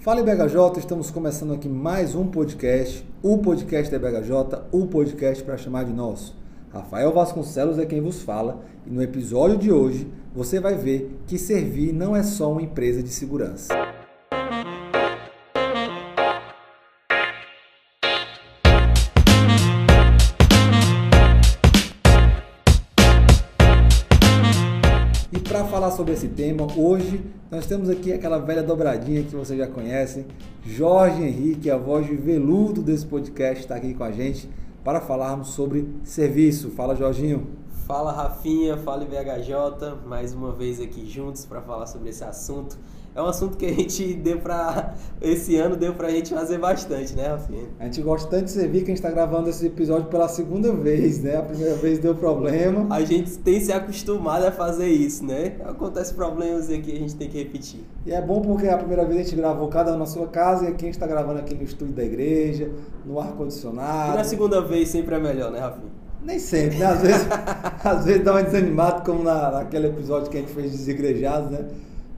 Fala BHJ, estamos começando aqui mais um podcast, o podcast da BHJ, o podcast para chamar de nosso. Rafael Vasconcelos é quem vos fala e no episódio de hoje você vai ver que Servir não é só uma empresa de segurança. Falar sobre esse tema, hoje nós temos aqui aquela velha dobradinha que vocês já conhecem. Jorge Henrique, a voz de veludo desse podcast, está aqui com a gente para falarmos sobre serviço. Fala, Jorginho. Fala, Rafinha. Fala, BHJ. Mais uma vez aqui juntos para falar sobre esse assunto é um assunto que a gente deu para esse ano deu pra gente fazer bastante, né, Rafinha? A gente gosta tanto de servir que a gente está gravando esse episódio pela segunda vez, né? A primeira vez deu problema. A gente tem se acostumado a fazer isso, né? Acontece problemas aqui, a gente tem que repetir. E é bom porque a primeira vez a gente gravou cada um na sua casa e aqui a gente está gravando aqui no estúdio da igreja, no ar-condicionado. E na segunda vez sempre é melhor, né, Rafinha? Nem sempre, né? Às vezes, às vezes dá uma desanimado, como na, naquele episódio que a gente fez desigrejados, né?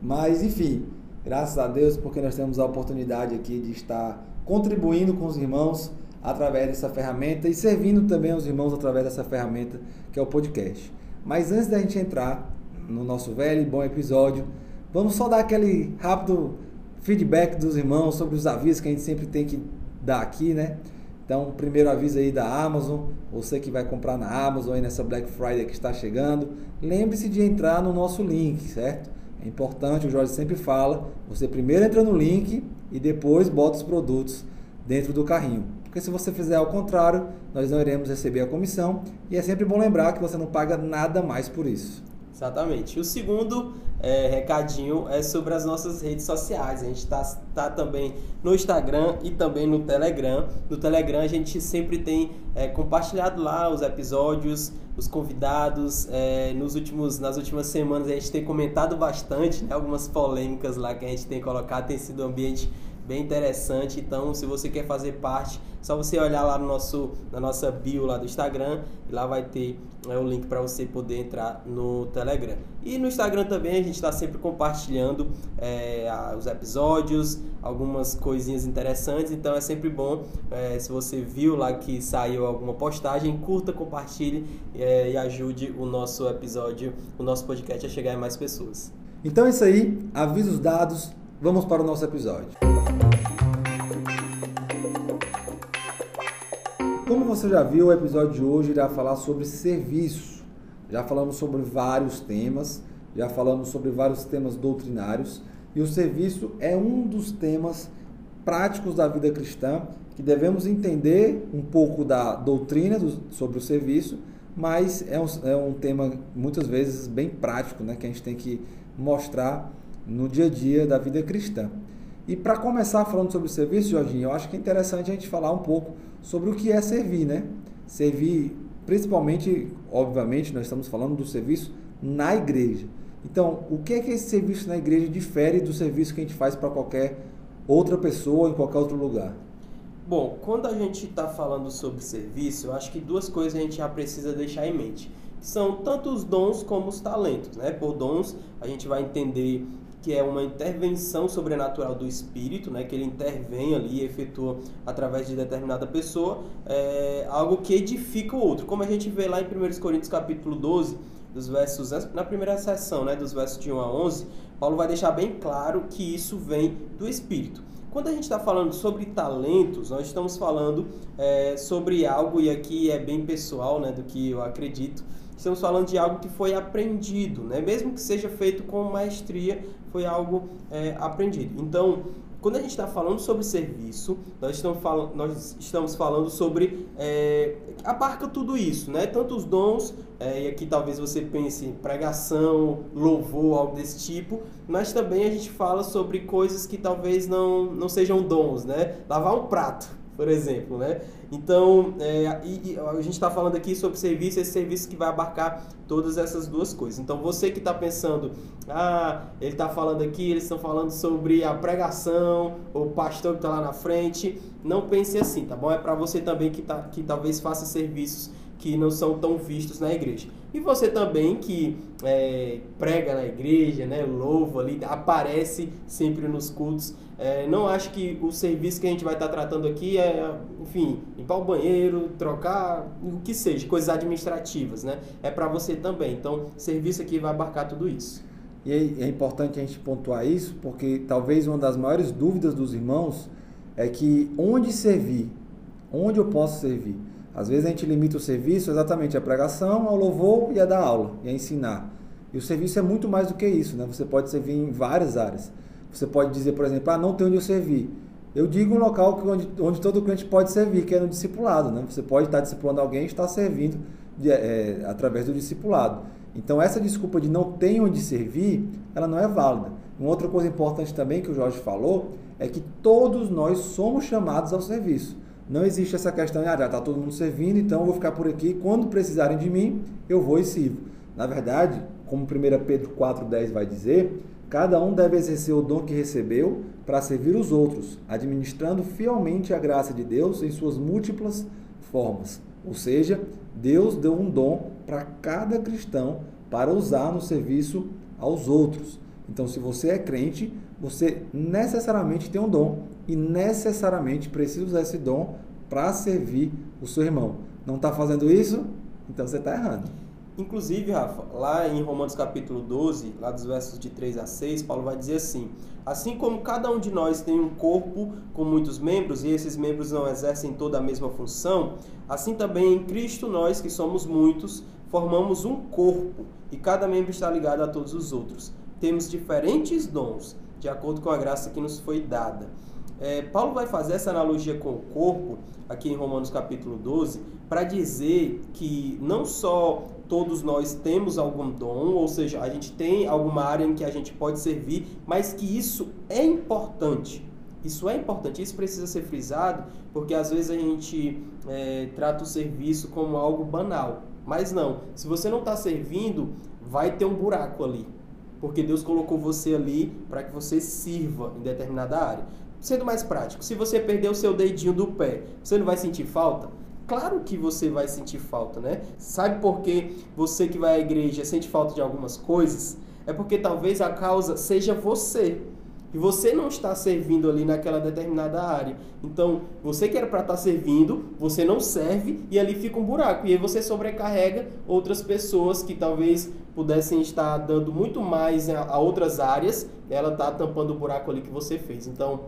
Mas, enfim, graças a Deus, porque nós temos a oportunidade aqui de estar contribuindo com os irmãos através dessa ferramenta e servindo também os irmãos através dessa ferramenta que é o podcast. Mas antes da gente entrar no nosso velho e bom episódio, vamos só dar aquele rápido feedback dos irmãos sobre os avisos que a gente sempre tem que dar aqui, né? Então, primeiro aviso aí da Amazon, você que vai comprar na Amazon aí nessa Black Friday que está chegando, lembre-se de entrar no nosso link, certo? É importante, o Jorge sempre fala, você primeiro entra no link e depois bota os produtos dentro do carrinho. Porque se você fizer ao contrário, nós não iremos receber a comissão e é sempre bom lembrar que você não paga nada mais por isso. Exatamente. O segundo é, recadinho é sobre as nossas redes sociais. A gente está tá também no Instagram e também no Telegram. No Telegram a gente sempre tem é, compartilhado lá os episódios, os convidados. É, nos últimos, nas últimas semanas a gente tem comentado bastante, né, algumas polêmicas lá que a gente tem colocado. Tem sido um ambiente bem interessante. Então, se você quer fazer parte, só você olhar lá no nosso, na nossa bio lá do Instagram, e lá vai ter é, o link para você poder entrar no Telegram. E no Instagram também a gente está sempre compartilhando é, os episódios, algumas coisinhas interessantes. Então é sempre bom é, se você viu lá que saiu alguma postagem, curta, compartilhe é, e ajude o nosso episódio, o nosso podcast a chegar a mais pessoas. Então é isso aí, avisos dados, vamos para o nosso episódio. Como você já viu, o episódio de hoje irá falar sobre serviço. Já falamos sobre vários temas, já falamos sobre vários temas doutrinários, e o serviço é um dos temas práticos da vida cristã que devemos entender um pouco da doutrina do, sobre o serviço, mas é um, é um tema muitas vezes bem prático, né, que a gente tem que mostrar no dia a dia da vida cristã. E para começar falando sobre o serviço, Jorginho, eu acho que é interessante a gente falar um pouco sobre o que é servir, né? Servir, principalmente, obviamente, nós estamos falando do serviço na igreja. Então, o que é que esse serviço na igreja difere do serviço que a gente faz para qualquer outra pessoa em qualquer outro lugar? Bom, quando a gente está falando sobre serviço, eu acho que duas coisas a gente já precisa deixar em mente. São tanto os dons como os talentos, né? Por dons, a gente vai entender que é uma intervenção sobrenatural do espírito, né, que ele intervém ali e efetua através de determinada pessoa, é, algo que edifica o outro. Como a gente vê lá em 1 Coríntios capítulo 12, dos versos, na primeira seção, né, dos versos de 1 a 11, Paulo vai deixar bem claro que isso vem do espírito. Quando a gente está falando sobre talentos, nós estamos falando é, sobre algo, e aqui é bem pessoal né, do que eu acredito, estamos falando de algo que foi aprendido, né? mesmo que seja feito com maestria, foi algo é, aprendido. Então, quando a gente está falando sobre serviço, nós estamos, falando, nós estamos falando sobre. É, abarca tudo isso, né? Tanto os dons, é, e aqui talvez você pense em pregação, louvor, algo desse tipo, mas também a gente fala sobre coisas que talvez não, não sejam dons, né? Lavar um prato, por exemplo, né? Então, é, e, e a gente está falando aqui sobre serviço, esse serviço que vai abarcar todas essas duas coisas. Então, você que está pensando, ah, ele está falando aqui, eles estão falando sobre a pregação, o pastor que está lá na frente, não pense assim, tá bom? É para você também que, tá, que talvez faça serviços que não são tão vistos na igreja. E você também que é, prega na igreja, né, louva ali, aparece sempre nos cultos. É, não acho que o serviço que a gente vai estar tratando aqui é, enfim, limpar o banheiro, trocar, o que seja, coisas administrativas, né? É para você também. Então, serviço aqui vai abarcar tudo isso. E é importante a gente pontuar isso, porque talvez uma das maiores dúvidas dos irmãos é que onde servir, onde eu posso servir. Às vezes a gente limita o serviço exatamente à pregação, ao louvor e a dar aula, e a ensinar. E o serviço é muito mais do que isso, né? Você pode servir em várias áreas. Você pode dizer, por exemplo, ah, não tem onde eu servir. Eu digo um local onde, onde todo cliente pode servir, que é no discipulado, né? Você pode estar discipulando alguém e estar servindo de, é, através do discipulado. Então, essa desculpa de não ter onde servir, ela não é válida. Uma outra coisa importante também que o Jorge falou é que todos nós somos chamados ao serviço. Não existe essa questão de, ah, já está todo mundo servindo, então eu vou ficar por aqui. Quando precisarem de mim, eu vou e sirvo. Na verdade, como 1 Pedro 4,10 vai dizer, cada um deve exercer o dom que recebeu para servir os outros, administrando fielmente a graça de Deus em suas múltiplas formas. Ou seja, Deus deu um dom para cada cristão para usar no serviço aos outros. Então, se você é crente, você necessariamente tem um dom e necessariamente precisa usar esse dom para servir o seu irmão. Não está fazendo isso? Então você está errando. Inclusive, Rafa, lá em Romanos capítulo 12, lá dos versos de 3 a 6, Paulo vai dizer assim: Assim como cada um de nós tem um corpo com muitos membros e esses membros não exercem toda a mesma função, assim também em Cristo nós, que somos muitos, formamos um corpo e cada membro está ligado a todos os outros. Temos diferentes dons, de acordo com a graça que nos foi dada. É, Paulo vai fazer essa analogia com o corpo, aqui em Romanos capítulo 12, para dizer que não só todos nós temos algum dom, ou seja, a gente tem alguma área em que a gente pode servir, mas que isso é importante. Isso é importante, isso precisa ser frisado, porque às vezes a gente é, trata o serviço como algo banal. Mas não, se você não está servindo, vai ter um buraco ali. Porque Deus colocou você ali para que você sirva em determinada área. Sendo mais prático, se você perder o seu dedinho do pé, você não vai sentir falta? Claro que você vai sentir falta, né? Sabe por que você que vai à igreja sente falta de algumas coisas? É porque talvez a causa seja você. E você não está servindo ali naquela determinada área. Então, você que era para estar servindo, você não serve e ali fica um buraco. E aí você sobrecarrega outras pessoas que talvez pudessem estar dando muito mais a, outras áreas. Ela está tampando o buraco ali que você fez. Então,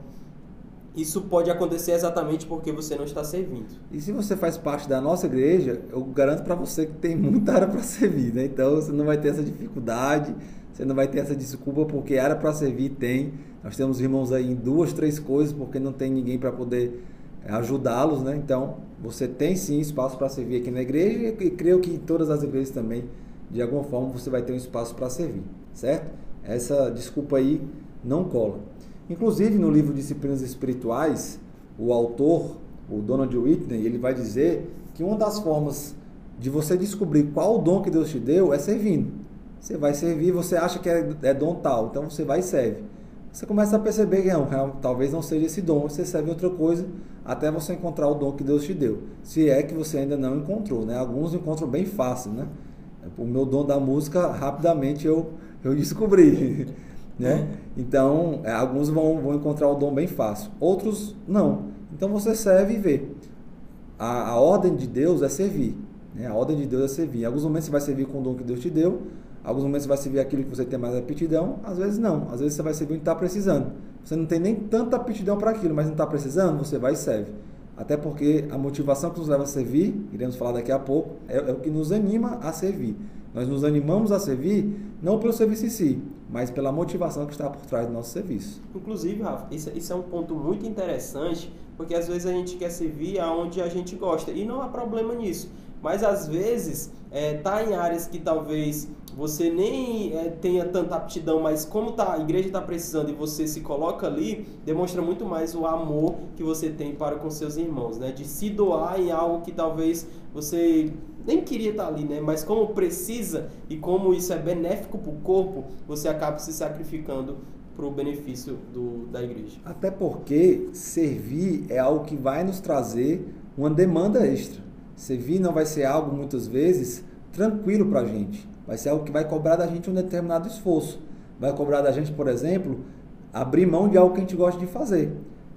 isso pode acontecer exatamente porque você não está servindo. E se você faz parte da nossa igreja, eu garanto para você que tem muita área para servir, né? Então você não vai ter essa dificuldade, você não vai ter essa desculpa porque área para servir tem. Nós temos irmãos aí em duas, três coisas porque não tem ninguém para poder eh, ajudá-los, né? Então você tem sim espaço para servir aqui na igreja e creio que em todas as igrejas também, de alguma forma, você vai ter um espaço para servir, certo? Essa desculpa aí não cola. Inclusive, no livro Disciplinas Espirituais, o autor, o Donald Whitney, ele vai dizer que uma das formas de você descobrir qual o dom que Deus te deu é servindo. Você vai servir, você acha que é, é dom tal, então você vai e serve. Você começa a perceber que não, talvez não seja esse dom, você serve outra coisa até você encontrar o dom que Deus te deu. Se é que você ainda não encontrou, né? Alguns encontram bem fácil, né? O meu dom da música, rapidamente eu, eu descobri. Né? Então, é, alguns vão, vão encontrar o dom bem fácil, outros não. Então você serve e vê. A, a ordem de Deus é servir. Né? A ordem de Deus é servir. Em alguns momentos você vai servir com o dom que Deus te deu, alguns momentos você vai servir aquilo que você tem mais aptidão, às vezes não. Às vezes você vai servir o que está precisando. Você não tem nem tanta aptidão para aquilo, mas não está precisando, você vai e serve. Até porque a motivação que nos leva a servir, iremos falar daqui a pouco, é, é o que nos anima a servir. Nós nos animamos a servir não pelo serviço em si, mas pela motivação que está por trás do nosso serviço. Inclusive, Rafa, isso, isso é um ponto muito interessante, porque às vezes a gente quer servir aonde a gente gosta, e não há problema nisso. Mas às vezes é, tá em áreas que talvez você nem é, tenha tanta aptidão, mas como tá, a igreja está precisando e você se coloca ali, demonstra muito mais o amor que você tem para com seus irmãos, né? De se doar em algo que talvez você nem queria estar ali, né? Mas como precisa e como isso é benéfico para o corpo, você acaba se sacrificando para o benefício do, da igreja. Até porque servir é algo que vai nos trazer uma demanda extra. Servir não vai ser algo muitas vezes tranquilo para a gente. Vai ser algo que vai cobrar da gente um determinado esforço. Vai cobrar da gente, por exemplo, abrir mão de algo que a gente gosta de fazer.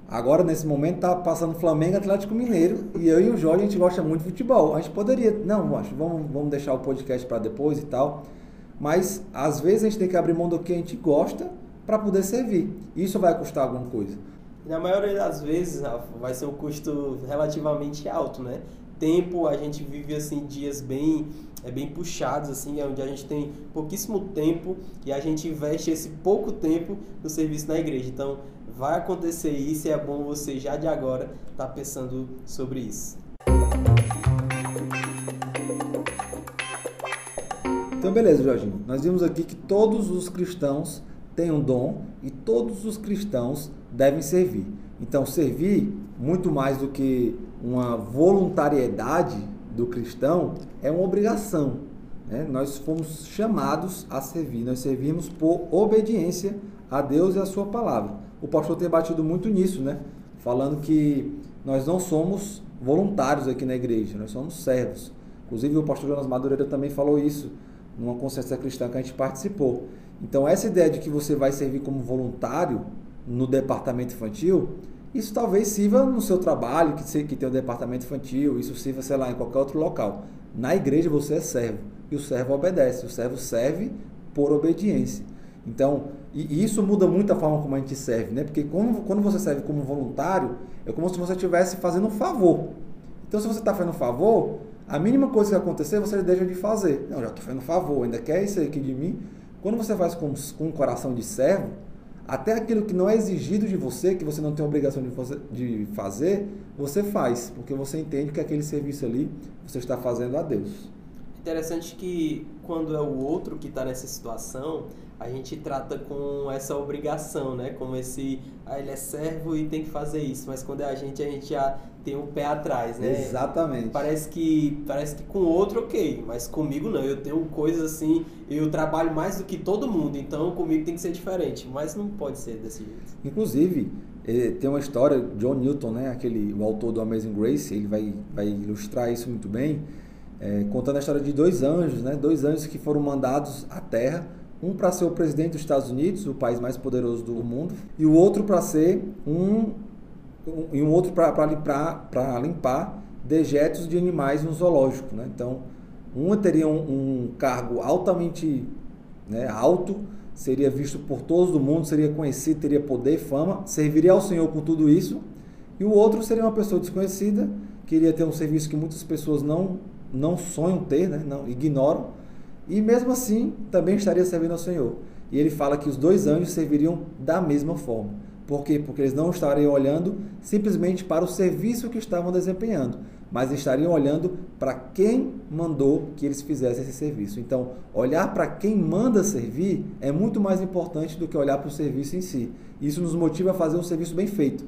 Agora, nesse momento, tá passando Flamengo Atlético Mineiro. E eu e o Jorge, a gente gosta muito de futebol. A gente poderia, não, acho, vamos, vamos deixar o podcast para depois e tal. Mas, às vezes, a gente tem que abrir mão do que a gente gosta para poder servir. Isso vai custar alguma coisa. Na maioria das vezes, Rafa, vai ser um custo relativamente alto, né? Tempo, a gente vive assim dias bem é bem puxados assim, é onde a gente tem pouquíssimo tempo e a gente investe esse pouco tempo no serviço na igreja. Então, vai acontecer isso e é bom você já de agora estar tá pensando sobre isso. Então, beleza, Jorginho. Nós vimos aqui que todos os cristãos têm um dom e todos os cristãos devem servir. Então, servir, muito mais do que uma voluntariedade do cristão, é uma obrigação. Né? Nós fomos chamados a servir, nós servimos por obediência a Deus e a Sua palavra. O pastor tem batido muito nisso, né? falando que nós não somos voluntários aqui na igreja, nós somos servos. Inclusive, o pastor Jonas Madureira também falou isso numa consciência cristã que a gente participou. Então, essa ideia de que você vai servir como voluntário no departamento infantil, isso talvez sirva no seu trabalho, que, que tem o um departamento infantil, isso sirva, sei lá, em qualquer outro local. Na igreja você é servo, e o servo obedece, o servo serve por obediência. Então, e isso muda muito a forma como a gente serve, né? Porque quando, quando você serve como voluntário, é como se você estivesse fazendo um favor. Então, se você está fazendo um favor, a mínima coisa que acontecer, você deixa de fazer. Não, já estou fazendo um favor, ainda quer isso aqui de mim? Quando você faz com, com um coração de servo, até aquilo que não é exigido de você, que você não tem obrigação de, fazer, você faz, porque você entende que aquele serviço ali você está fazendo a Deus. Interessante que quando é o outro que está nessa situação, a gente trata com essa obrigação, né? Como esse, ah, ele é servo e tem que fazer isso, mas quando é a gente, a gente já tem um pé atrás, né? Exatamente. Parece que parece que com outro ok, mas comigo não. Eu tenho coisas assim, eu trabalho mais do que todo mundo, então comigo tem que ser diferente, mas não pode ser desse jeito. Inclusive, eh, tem uma história, John Newton, né, aquele o autor do Amazing Grace, ele vai vai ilustrar isso muito bem, é, contando a história de dois anjos, né? Dois anjos que foram mandados à Terra um para ser o presidente dos Estados Unidos, o país mais poderoso do mundo, e o outro para ser um, e um outro para limpar, dejetos de animais no zoológico. Né? Então, um teria um, um cargo altamente né, alto, seria visto por todos do mundo, seria conhecido, teria poder, fama, serviria ao Senhor com tudo isso, e o outro seria uma pessoa desconhecida, queria ter um serviço que muitas pessoas não, não sonham ter, né, não ignoram, e mesmo assim também estaria servindo ao Senhor. E ele fala que os dois anjos serviriam da mesma forma. Por quê? Porque eles não estariam olhando simplesmente para o serviço que estavam desempenhando, mas estariam olhando para quem mandou que eles fizessem esse serviço. Então, olhar para quem manda servir é muito mais importante do que olhar para o serviço em si. Isso nos motiva a fazer um serviço bem feito.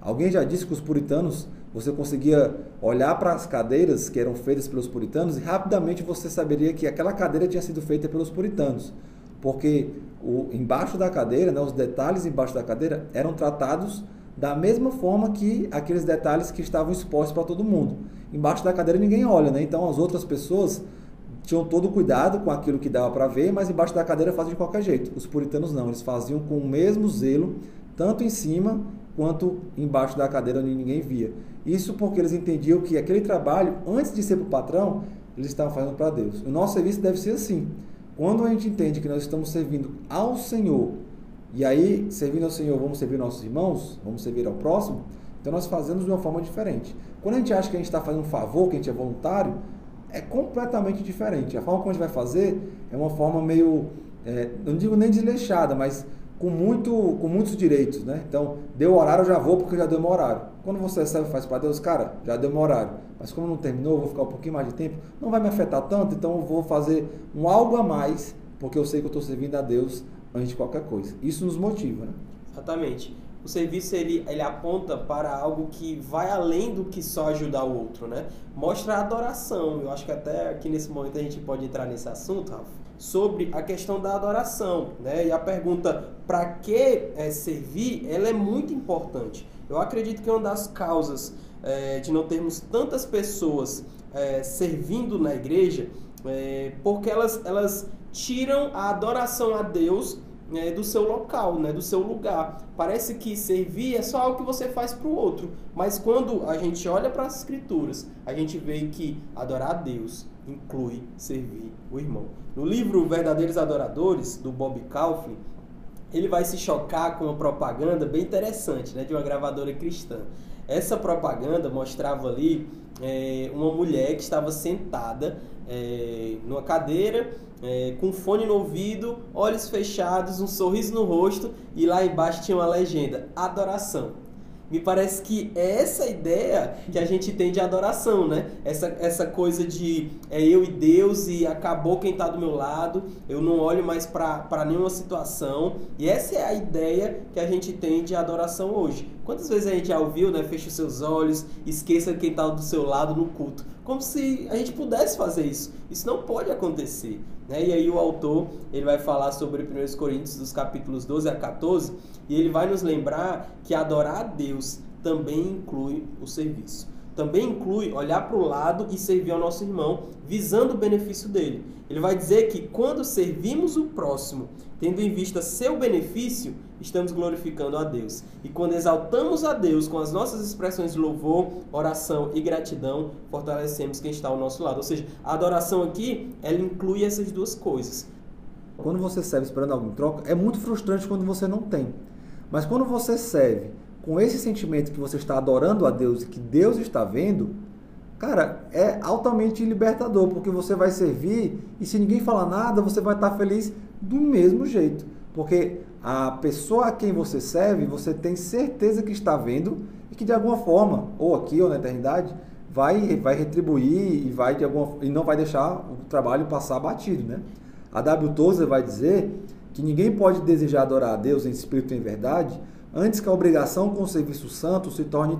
Alguém já disse que os puritanos você conseguia olhar para as cadeiras que eram feitas pelos puritanos e rapidamente você saberia que aquela cadeira tinha sido feita pelos puritanos, porque o, embaixo da cadeira, né, os detalhes embaixo da cadeira eram tratados da mesma forma que aqueles detalhes que estavam expostos para todo mundo. Embaixo da cadeira ninguém olha, né? Então as outras pessoas tinham todo o cuidado com aquilo que dava para ver, mas embaixo da cadeira faziam de qualquer jeito. Os puritanos não, eles faziam com o mesmo zelo, tanto em cima quanto embaixo da cadeira onde ninguém via. Isso porque eles entendiam que aquele trabalho, antes de ser para o patrão, eles estavam fazendo para Deus. O nosso serviço deve ser assim. Quando a gente entende que nós estamos servindo ao Senhor, e aí, servindo ao Senhor, vamos servir nossos irmãos, vamos servir ao próximo, então nós fazemos de uma forma diferente. Quando a gente acha que a gente está fazendo um favor, que a gente é voluntário, é completamente diferente. A forma como a gente vai fazer é uma forma meio, é, não digo nem desleixada, mas com, muito, com muitos direitos, né? Então, deu horário, eu já vou porque já deu meu horário. Quando você recebe faz para Deus, cara, já deu meu horário. Mas como não terminou, vou ficar um pouquinho mais de tempo, não vai me afetar tanto, então eu vou fazer um algo a mais, porque eu sei que eu estou servindo a Deus antes de qualquer coisa. Isso nos motiva, né? Exatamente. O serviço ele, ele aponta para algo que vai além do que só ajudar o outro, né? Mostra a adoração. Eu acho que até aqui nesse momento a gente pode entrar nesse assunto, Rafa sobre a questão da adoração, né? E a pergunta para que é, servir, ela é muito importante. Eu acredito que uma das causas é, de não termos tantas pessoas é, servindo na igreja é, porque elas, elas tiram a adoração a Deus é, do seu local, né, do seu lugar. Parece que servir é só algo que você faz para o outro, mas quando a gente olha para as escrituras, a gente vê que adorar a Deus inclui servir o irmão. No livro Verdadeiros Adoradores, do Bob Kaufman, ele vai se chocar com uma propaganda bem interessante, né, de uma gravadora cristã. Essa propaganda mostrava ali é, uma mulher que estava sentada é, numa cadeira, é, com fone no ouvido, olhos fechados, um sorriso no rosto e lá embaixo tinha uma legenda: adoração. Me parece que é essa ideia que a gente tem de adoração, né? Essa, essa coisa de é eu e Deus e acabou quem está do meu lado, eu não olho mais para nenhuma situação. E essa é a ideia que a gente tem de adoração hoje. Quantas vezes a gente já ouviu, né? Feche os seus olhos, esqueça quem está do seu lado no culto. Como se a gente pudesse fazer isso. Isso não pode acontecer. Né? E aí o autor ele vai falar sobre 1 Coríntios dos capítulos 12 a 14 e ele vai nos lembrar que adorar a Deus também inclui o serviço. Também inclui olhar para o lado e servir ao nosso irmão, visando o benefício dele. Ele vai dizer que quando servimos o próximo, tendo em vista seu benefício, estamos glorificando a Deus. E quando exaltamos a Deus com as nossas expressões de louvor, oração e gratidão, fortalecemos quem está ao nosso lado. Ou seja, a adoração aqui, ela inclui essas duas coisas. Quando você serve esperando algum troca, é muito frustrante quando você não tem. Mas quando você serve com esse sentimento que você está adorando a Deus e que Deus está vendo, cara, é altamente libertador, porque você vai servir e se ninguém falar nada, você vai estar feliz do mesmo jeito. Porque a pessoa a quem você serve, você tem certeza que está vendo e que de alguma forma, ou aqui ou na eternidade, vai, vai retribuir e, vai de alguma, e não vai deixar o trabalho passar batido, né? A W. Tozer vai dizer que ninguém pode desejar adorar a Deus em espírito e em verdade antes que a obrigação com o serviço santo se torne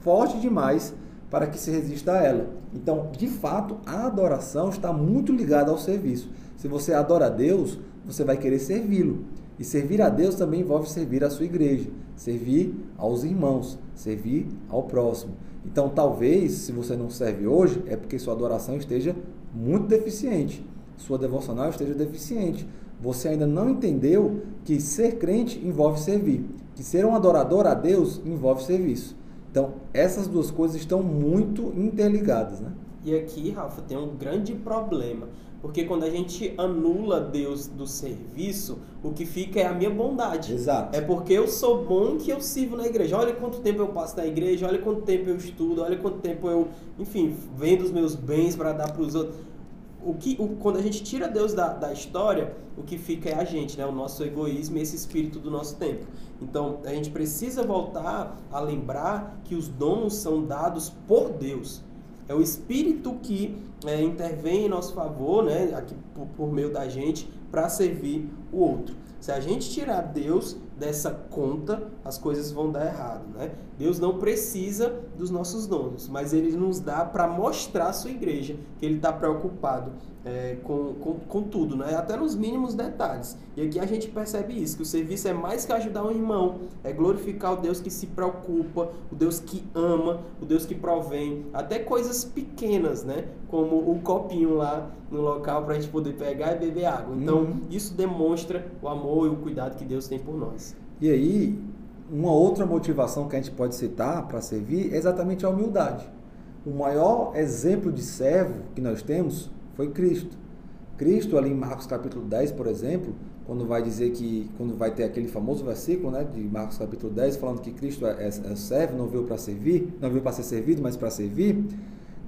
forte demais para que se resista a ela. Então, de fato, a adoração está muito ligada ao serviço. Se você adora a Deus, você vai querer servi-lo. E servir a Deus também envolve servir a sua igreja, servir aos irmãos, servir ao próximo. Então, talvez, se você não serve hoje, é porque sua adoração esteja muito deficiente, sua devocional esteja deficiente, você ainda não entendeu que ser crente envolve servir, que ser um adorador a Deus envolve serviço. Então, essas duas coisas estão muito interligadas, né? E aqui, Rafa, tem um grande problema, porque quando a gente anula Deus do serviço, o que fica é a minha bondade. Exato. É porque eu sou bom que eu sirvo na igreja. Olha quanto tempo eu passo na igreja, olha quanto tempo eu estudo, olha quanto tempo eu, enfim, vendo os meus bens para dar para os outros o que, o, quando a gente tira Deus da, da história, o que fica é a gente, né? o nosso egoísmo e esse espírito do nosso tempo. Então, a gente precisa voltar a lembrar que os dons são dados por Deus. É o Espírito que é, intervém em nosso favor, né? aqui por, por meio da gente, para servir o outro. Se a gente tirar Deus dessa conta, as coisas vão dar errado, né? Deus não precisa dos nossos dons, mas Ele nos dá para mostrar à sua igreja que Ele está preocupado é, com, com, com, tudo, né? até nos mínimos detalhes. E aqui a gente percebe isso, que o serviço é mais que ajudar um irmão, é glorificar o Deus que se preocupa, o Deus que ama, o Deus que provém, até coisas pequenas, né? como o copinho lá no local para a gente poder pegar e beber água. Então, uhum. isso demonstra o amor e o cuidado que Deus tem por nós. E aí, uma outra motivação que a gente pode citar para servir é exatamente a humildade. O maior exemplo de servo que nós temos foi Cristo. Cristo, ali em Marcos capítulo 10, por exemplo, quando vai dizer que, quando vai ter aquele famoso versículo né, de Marcos capítulo 10, falando que Cristo é, é, é servo, não veio para servir, não veio para ser servido, mas para servir,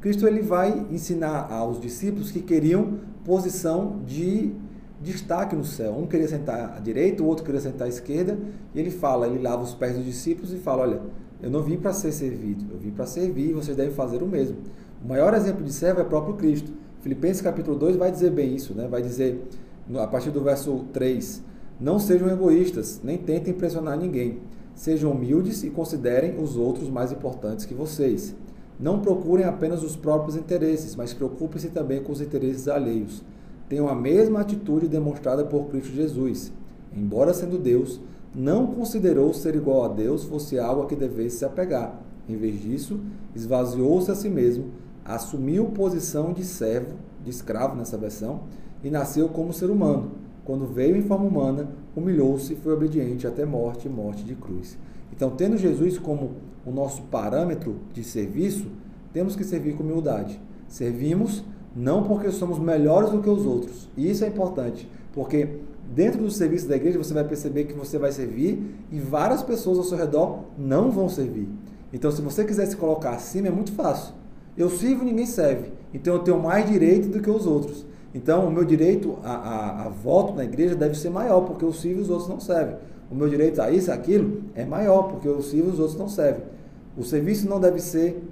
Cristo ele vai ensinar aos discípulos que queriam posição de destaque no céu. Um queria sentar à direita, o outro queria sentar à esquerda, e ele fala, ele lava os pés dos discípulos e fala: Olha, eu não vim para ser servido, eu vim para servir e vocês devem fazer o mesmo. O maior exemplo de servo é próprio Cristo. Filipenses capítulo 2 vai dizer bem isso, né? vai dizer a partir do verso 3: Não sejam egoístas, nem tentem impressionar ninguém. Sejam humildes e considerem os outros mais importantes que vocês. Não procurem apenas os próprios interesses, mas preocupem-se também com os interesses alheios. Tenham a mesma atitude demonstrada por Cristo Jesus. Embora sendo Deus, não considerou ser igual a Deus fosse algo a que devesse se apegar. Em vez disso, esvaziou-se a si mesmo, assumiu posição de servo, de escravo nessa versão, e nasceu como ser humano. Quando veio em forma humana, humilhou-se e foi obediente até morte e morte de cruz. Então, tendo Jesus como o nosso parâmetro de serviço, temos que servir com humildade. Servimos não porque somos melhores do que os outros. E isso é importante, porque dentro do serviço da igreja você vai perceber que você vai servir e várias pessoas ao seu redor não vão servir. Então, se você quiser se colocar acima, é muito fácil. Eu sirvo, ninguém serve. Então, eu tenho mais direito do que os outros. Então, o meu direito a, a, a voto na igreja deve ser maior, porque eu sirvo e os outros não servem. O meu direito a isso, aquilo, é maior, porque eu sirvo e os outros não servem. O serviço não deve ser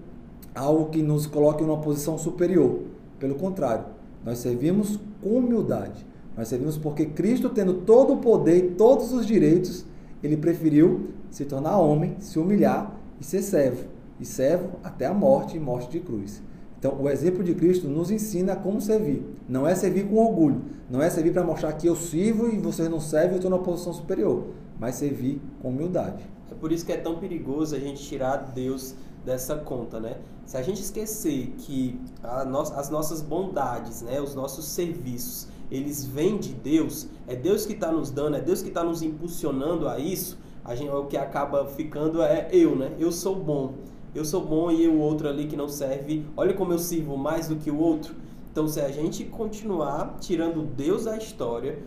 algo que nos coloque em uma posição superior. Pelo contrário, nós servimos com humildade. Nós servimos porque Cristo, tendo todo o poder e todos os direitos, ele preferiu se tornar homem, se humilhar e ser servo. E servo até a morte e morte de cruz. Então, o exemplo de Cristo nos ensina como servir. Não é servir com orgulho. Não é servir para mostrar que eu sirvo e vocês não servem eu estou numa posição superior. Mas servir com humildade. É por isso que é tão perigoso a gente tirar Deus dessa conta, né? Se a gente esquecer que no, as nossas bondades, né, os nossos serviços, eles vêm de Deus, é Deus que está nos dando, é Deus que está nos impulsionando a isso, a gente, o que acaba ficando é eu, né? Eu sou bom. Eu sou bom e o outro ali que não serve, olha como eu sirvo mais do que o outro. Então, se a gente continuar tirando Deus da história,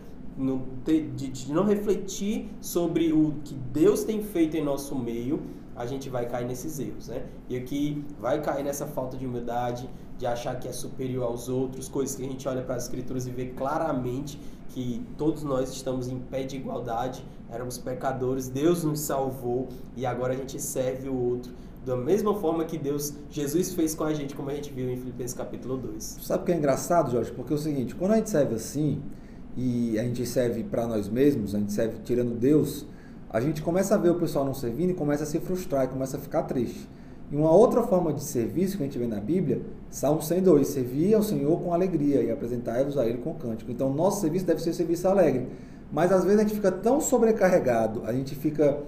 de, não refletir sobre o que Deus tem feito em nosso meio, a gente vai cair nesses erros, né? E aqui vai cair nessa falta de humildade, de achar que é superior aos outros, coisas que a gente olha para as escrituras e vê claramente que todos nós estamos em pé de igualdade, éramos pecadores, Deus nos salvou e agora a gente serve o outro da mesma forma que Deus, Jesus fez com a gente, como a gente viu em Filipenses capítulo 2. Sabe o que é engraçado, Jorge? Porque é o seguinte, quando a gente serve assim, e a gente serve para nós mesmos, a gente serve tirando Deus, a gente começa a ver o pessoal não servindo e começa a se frustrar e começa a ficar triste. E uma outra forma de serviço que a gente vê na Bíblia, Salmo 102, servir ao Senhor com alegria e apresentai-vos a Ele com cântico. Então, nosso serviço deve ser serviço alegre. Mas às vezes a gente fica tão sobrecarregado, a gente fica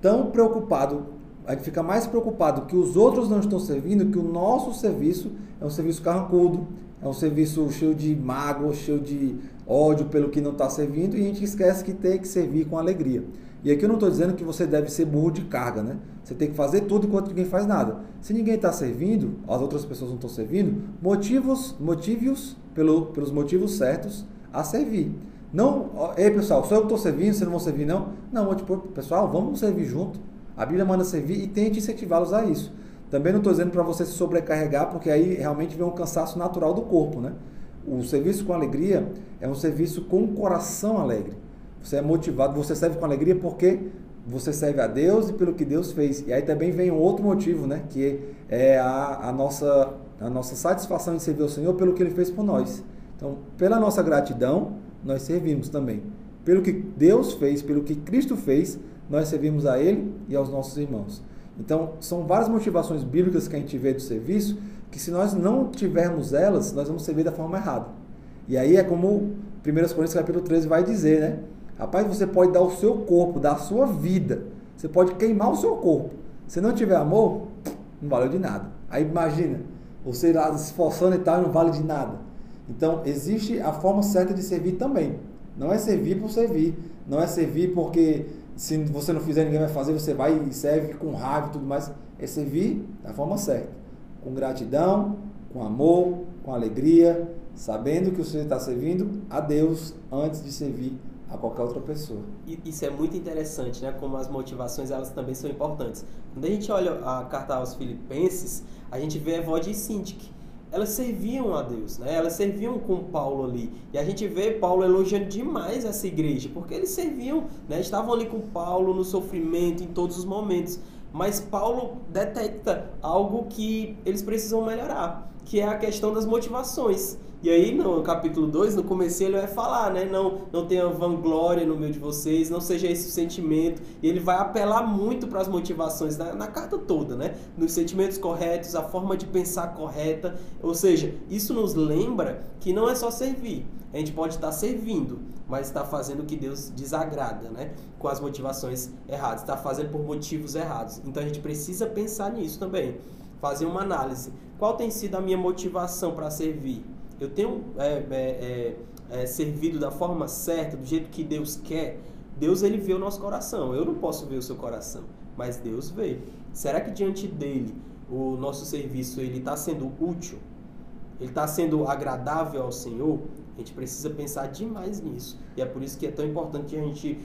tão preocupado, a gente fica mais preocupado que os outros não estão servindo, que o nosso serviço é um serviço carrancudo, é um serviço cheio de mágoa, cheio de ódio pelo que não está servindo, e a gente esquece que tem que servir com alegria. E aqui eu não estou dizendo que você deve ser burro de carga, né? Você tem que fazer tudo enquanto ninguém faz nada. Se ninguém está servindo, as outras pessoas não estão servindo, motivos, motive-os pelo, pelos motivos certos a servir. Não, ei pessoal, só eu estou servindo, vocês não vão servir não? Não, tipo, pessoal, vamos servir junto. A Bíblia manda servir e tente incentivá-los a isso. Também não estou dizendo para você se sobrecarregar, porque aí realmente vem um cansaço natural do corpo, né? O serviço com alegria é um serviço com um coração alegre. Você é motivado, você serve com alegria porque você serve a Deus e pelo que Deus fez. E aí também vem um outro motivo, né? Que é a, a, nossa, a nossa satisfação de servir ao Senhor pelo que Ele fez por nós. Então, pela nossa gratidão, nós servimos também. Pelo que Deus fez, pelo que Cristo fez, nós servimos a Ele e aos nossos irmãos. Então, são várias motivações bíblicas que a gente vê do serviço, que se nós não tivermos elas, nós vamos servir da forma errada. E aí é como 1 Coríntios capítulo 13 vai dizer, né? Rapaz, você pode dar o seu corpo, dar a sua vida. Você pode queimar o seu corpo. Se não tiver amor, não valeu de nada. Aí imagina, você lá se esforçando e tal, não vale de nada. Então, existe a forma certa de servir também. Não é servir por servir. Não é servir porque se você não fizer, ninguém vai fazer, você vai e serve com raiva e tudo mais. É servir da forma certa. Com gratidão, com amor, com alegria, sabendo que você está servindo a Deus antes de servir a qualquer outra pessoa. Isso é muito interessante, né? Como as motivações elas também são importantes. Quando a gente olha a carta aos Filipenses, a gente vê Evode e Sintik. Elas serviam a Deus, né? Elas serviam com Paulo ali. E a gente vê Paulo elogiando demais essa igreja, porque eles serviam, né? Estavam ali com Paulo no sofrimento em todos os momentos. Mas Paulo detecta algo que eles precisam melhorar, que é a questão das motivações. E aí, no capítulo 2, no começo, ele vai falar, né? Não, não tenha vanglória no meio de vocês, não seja esse o sentimento. E ele vai apelar muito para as motivações na, na carta toda, né? Nos sentimentos corretos, a forma de pensar correta. Ou seja, isso nos lembra que não é só servir. A gente pode estar servindo, mas está fazendo o que Deus desagrada, né? Com as motivações erradas, está fazendo por motivos errados. Então a gente precisa pensar nisso também. fazer uma análise. Qual tem sido a minha motivação para servir? Eu tenho é, é, é, é, servido da forma certa, do jeito que Deus quer? Deus ele vê o nosso coração. Eu não posso ver o seu coração, mas Deus vê. Será que diante dele o nosso serviço ele está sendo útil? Ele está sendo agradável ao Senhor? A gente precisa pensar demais nisso. E é por isso que é tão importante a gente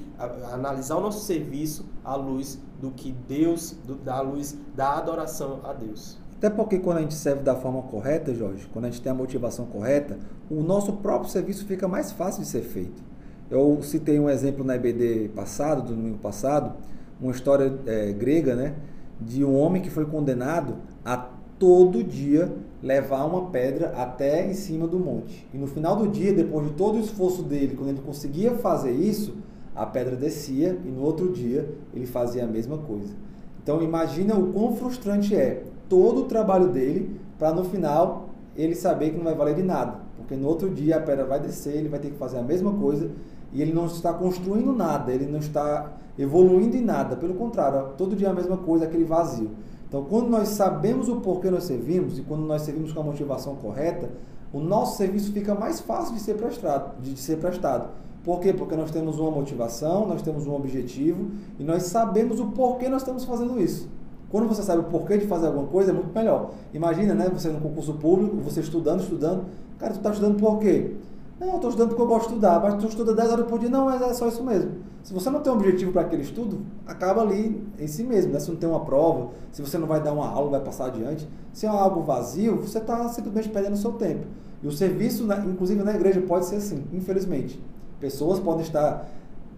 analisar o nosso serviço à luz do que Deus, do, da luz da adoração a Deus. Até porque quando a gente serve da forma correta, Jorge, quando a gente tem a motivação correta, o nosso próprio serviço fica mais fácil de ser feito. Eu citei um exemplo na EBD passado, do domingo passado, uma história é, grega, né? De um homem que foi condenado a todo dia levar uma pedra até em cima do monte. E no final do dia, depois de todo o esforço dele, quando ele conseguia fazer isso, a pedra descia e no outro dia ele fazia a mesma coisa. Então imagina o quão frustrante é todo o trabalho dele para no final ele saber que não vai valer de nada, porque no outro dia a pedra vai descer, ele vai ter que fazer a mesma coisa e ele não está construindo nada, ele não está evoluindo em nada, pelo contrário, todo dia a mesma coisa, aquele vazio. Então, quando nós sabemos o porquê nós servimos e quando nós servimos com a motivação correta, o nosso serviço fica mais fácil de ser prestado. De ser prestado. Por quê? Porque nós temos uma motivação, nós temos um objetivo e nós sabemos o porquê nós estamos fazendo isso. Quando você sabe o porquê de fazer alguma coisa, é muito melhor. Imagina, né? Você no concurso público, você estudando, estudando. Cara, tu está estudando por quê? Não, eu estou estudando porque eu gosto de estudar, mas tu estuda 10 horas por dia. Não, mas é só isso mesmo. Se você não tem um objetivo para aquele estudo, acaba ali em si mesmo. Né? Se não tem uma prova, se você não vai dar uma aula, vai passar adiante. Se é algo vazio, você está simplesmente perdendo o seu tempo. E o serviço, inclusive na igreja, pode ser assim, infelizmente. Pessoas podem estar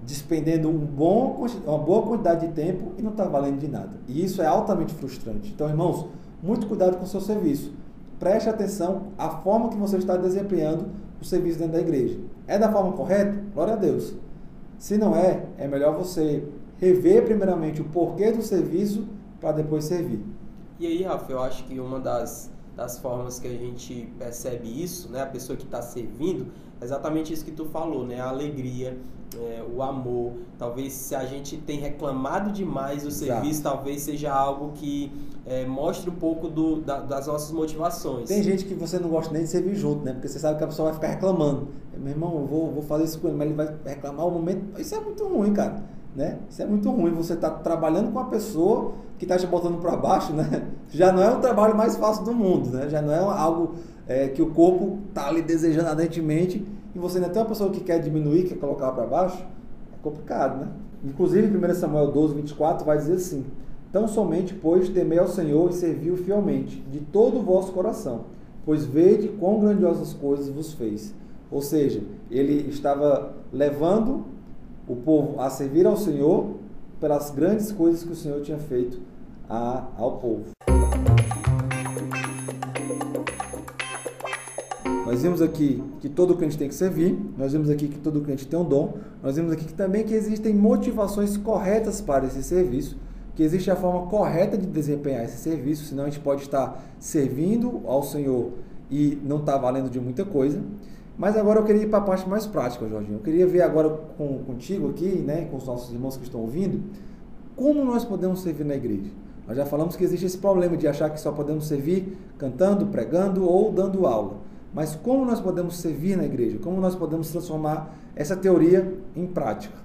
despendendo um bom, uma boa quantidade de tempo e não está valendo de nada. E isso é altamente frustrante. Então, irmãos, muito cuidado com o seu serviço. Preste atenção à forma que você está desempenhando o serviço dentro da igreja. É da forma correta? Glória a Deus. Se não é, é melhor você rever primeiramente o porquê do serviço para depois servir. E aí, Rafa, eu acho que uma das, das formas que a gente percebe isso, né, a pessoa que está servindo, exatamente isso que tu falou, né, a alegria, é, o amor. Talvez se a gente tem reclamado demais Exato. serviço, talvez seja algo que é, mostre um pouco do, da, das nossas motivações. Tem gente que você não gosta nem de servir junto, né? Porque você sabe que a pessoa vai ficar reclamando. Meu irmão, eu vou, vou fazer isso com ele, mas ele vai reclamar o momento. Isso é muito ruim, cara. Né? Isso é muito ruim. Você está trabalhando com uma pessoa que está te botando para baixo, né? Já não é o trabalho mais fácil do mundo, né? Já não é algo é, que o corpo está ali desejando ardentemente e você ainda tem uma pessoa que quer diminuir, quer colocar para baixo, é complicado, né? Inclusive, 1 Samuel 12, 24 vai dizer assim: Tão somente, pois, temei ao Senhor e serviu fielmente, de todo o vosso coração, pois vede quão grandiosas coisas vos fez. Ou seja, ele estava levando o povo a servir ao Senhor pelas grandes coisas que o Senhor tinha feito a, ao povo. Nós vimos aqui que todo crente tem que servir, nós vimos aqui que todo crente tem um dom, nós vimos aqui que também que existem motivações corretas para esse serviço, que existe a forma correta de desempenhar esse serviço, senão a gente pode estar servindo ao Senhor e não estar valendo de muita coisa. Mas agora eu queria ir para a parte mais prática, Jorginho. Eu queria ver agora com, contigo aqui, né, com os nossos irmãos que estão ouvindo, como nós podemos servir na igreja. Nós já falamos que existe esse problema de achar que só podemos servir cantando, pregando ou dando aula. Mas como nós podemos servir na igreja? Como nós podemos transformar essa teoria em prática?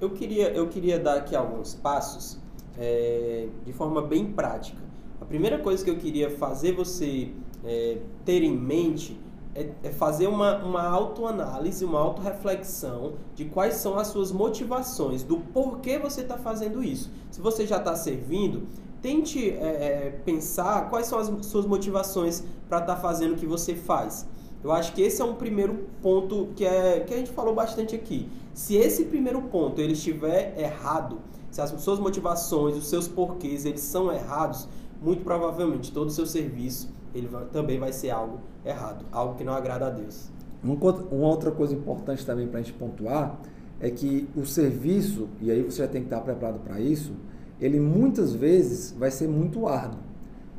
Eu queria, eu queria dar aqui alguns passos é, de forma bem prática. A primeira coisa que eu queria fazer você é, ter em mente é, é fazer uma, uma autoanálise, uma autorreflexão de quais são as suas motivações, do porquê você está fazendo isso. Se você já está servindo, tente é, é, pensar quais são as suas motivações para estar tá fazendo o que você faz. Eu acho que esse é um primeiro ponto que, é, que a gente falou bastante aqui. Se esse primeiro ponto ele estiver errado, se as suas motivações, os seus porquês, eles são errados, muito provavelmente todo o seu serviço ele vai, também vai ser algo errado, algo que não agrada a Deus. Uma outra coisa importante também para a gente pontuar é que o serviço, e aí você já tem que estar preparado para isso, ele muitas vezes vai ser muito árduo.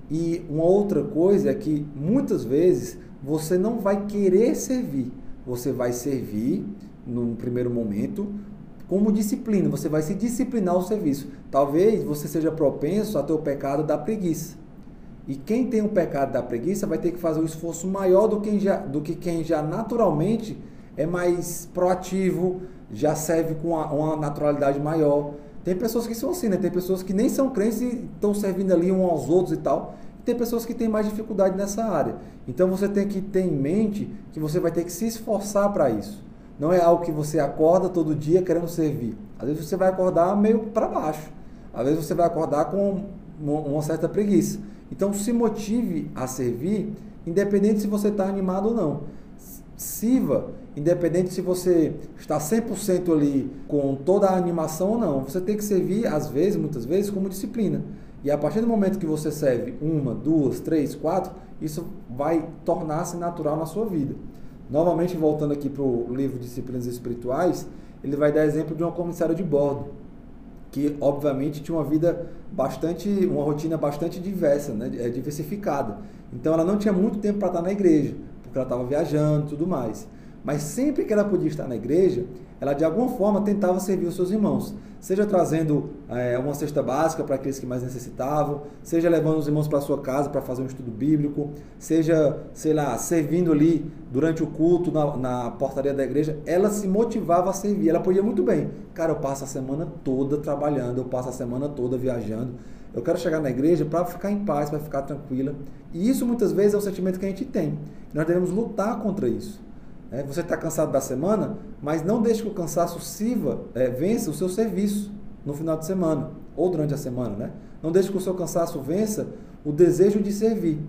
E uma outra coisa é que muitas vezes você não vai querer servir. Você vai servir no primeiro momento como disciplina, você vai se disciplinar o serviço. Talvez você seja propenso a ter o pecado da preguiça. E quem tem o pecado da preguiça vai ter que fazer um esforço maior do que, já, do que quem já naturalmente é mais proativo, já serve com uma, uma naturalidade maior. Tem pessoas que são assim, né? Tem pessoas que nem são crentes e estão servindo ali uns aos outros e tal. tem pessoas que têm mais dificuldade nessa área. Então você tem que ter em mente que você vai ter que se esforçar para isso. Não é algo que você acorda todo dia querendo servir. Às vezes você vai acordar meio para baixo. Às vezes você vai acordar com uma certa preguiça. Então se motive a servir, independente se você está animado ou não. Sirva, independente se você está 100% ali com toda a animação ou não. Você tem que servir, às vezes, muitas vezes, como disciplina. E a partir do momento que você serve uma, duas, três, quatro, isso vai tornar-se natural na sua vida. Novamente, voltando aqui para o livro Disciplinas Espirituais, ele vai dar exemplo de uma comissária de bordo que obviamente tinha uma vida bastante, uma rotina bastante diversa, né, é, diversificada. Então ela não tinha muito tempo para estar na igreja, porque ela estava viajando tudo mais. Mas sempre que ela podia estar na igreja, ela de alguma forma tentava servir os seus irmãos, seja trazendo é, uma cesta básica para aqueles que mais necessitavam, seja levando os irmãos para sua casa para fazer um estudo bíblico, seja, sei lá, servindo ali durante o culto na, na portaria da igreja, ela se motivava a servir. Ela podia muito bem, cara, eu passo a semana toda trabalhando, eu passo a semana toda viajando, eu quero chegar na igreja para ficar em paz, para ficar tranquila. E isso muitas vezes é o sentimento que a gente tem. Nós devemos lutar contra isso. É, você está cansado da semana, mas não deixe que o cansaço sirva, é, vença o seu serviço no final de semana ou durante a semana, né? Não deixe que o seu cansaço vença o desejo de servir.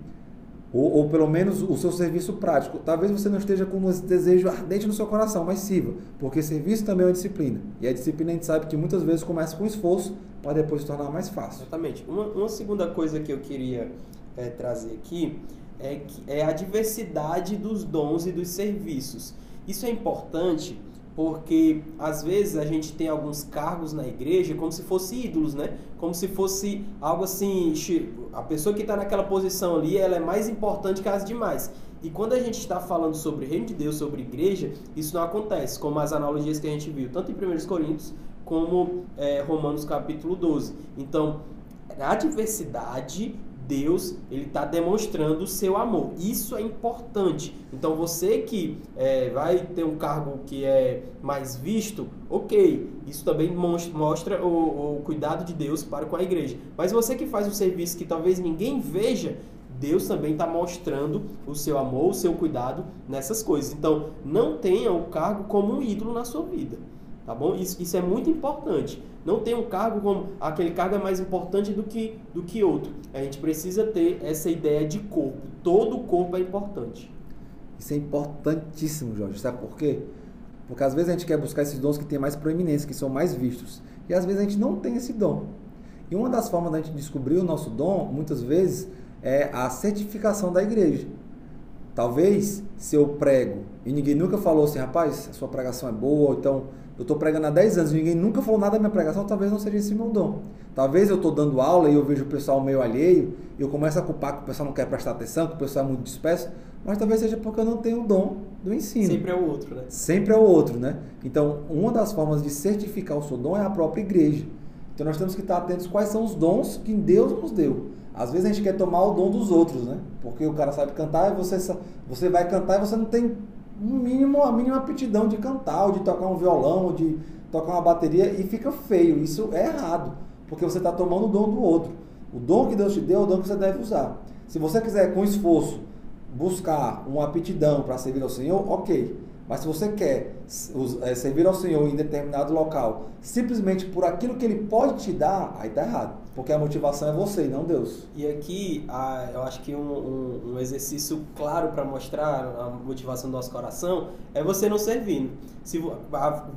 Ou, ou, pelo menos o seu serviço prático. Talvez você não esteja com esse desejo ardente no seu coração, mas sirva, porque serviço também é uma disciplina. E a disciplina a gente sabe que muitas vezes começa com esforço para depois se tornar mais fácil. Exatamente. Uma, uma segunda coisa que eu queria é, trazer aqui é, é a diversidade dos dons e dos serviços. Isso é importante porque às vezes a gente tem alguns cargos na igreja como se fossem ídolos, né? Como se fosse algo assim, a pessoa que está naquela posição ali, ela é mais importante que as demais. E quando a gente está falando sobre reino de Deus, sobre igreja, isso não acontece, como as analogias que a gente viu, tanto em 1 Coríntios como é, Romanos capítulo 12. Então, a diversidade Deus ele está demonstrando o seu amor. Isso é importante. Então você que é, vai ter um cargo que é mais visto, ok. Isso também mostra o, o cuidado de Deus para com a igreja. Mas você que faz um serviço que talvez ninguém veja, Deus também está mostrando o seu amor, o seu cuidado nessas coisas. Então não tenha o cargo como um ídolo na sua vida. Tá bom? Isso, isso é muito importante. Não tem um cargo como aquele cargo é mais importante do que, do que outro. A gente precisa ter essa ideia de corpo. Todo o corpo é importante. Isso é importantíssimo, Jorge. Sabe por quê? Porque às vezes a gente quer buscar esses dons que têm mais proeminência, que são mais vistos. E às vezes a gente não tem esse dom. E uma das formas da gente descobrir o nosso dom, muitas vezes, é a certificação da igreja. Talvez, se eu prego e ninguém nunca falou assim, rapaz, a sua pregação é boa, então eu estou pregando há 10 anos e ninguém nunca falou nada da minha pregação, talvez não seja esse meu dom. Talvez eu estou dando aula e eu vejo o pessoal meio alheio e eu começo a culpar que o pessoal não quer prestar atenção, que o pessoal é muito disperso, mas talvez seja porque eu não tenho o dom do ensino. Sempre é o outro, né? Sempre é o outro, né? Então, uma das formas de certificar o seu dom é a própria igreja. Então, nós temos que estar atentos quais são os dons que Deus nos deu. Às vezes a gente quer tomar o dom dos outros, né? Porque o cara sabe cantar e você, você vai cantar e você não tem um mínimo, a mínima aptidão de cantar, ou de tocar um violão, ou de tocar uma bateria, e fica feio. Isso é errado, porque você está tomando o dom do outro. O dom que Deus te deu é o dom que você deve usar. Se você quiser, com esforço, buscar uma aptidão para servir ao Senhor, ok. Mas se você quer é, servir ao Senhor em determinado local, simplesmente por aquilo que Ele pode te dar, aí está errado. Porque a motivação é você e não Deus. E aqui, eu acho que um, um, um exercício claro para mostrar a motivação do nosso coração é você não servindo. Se,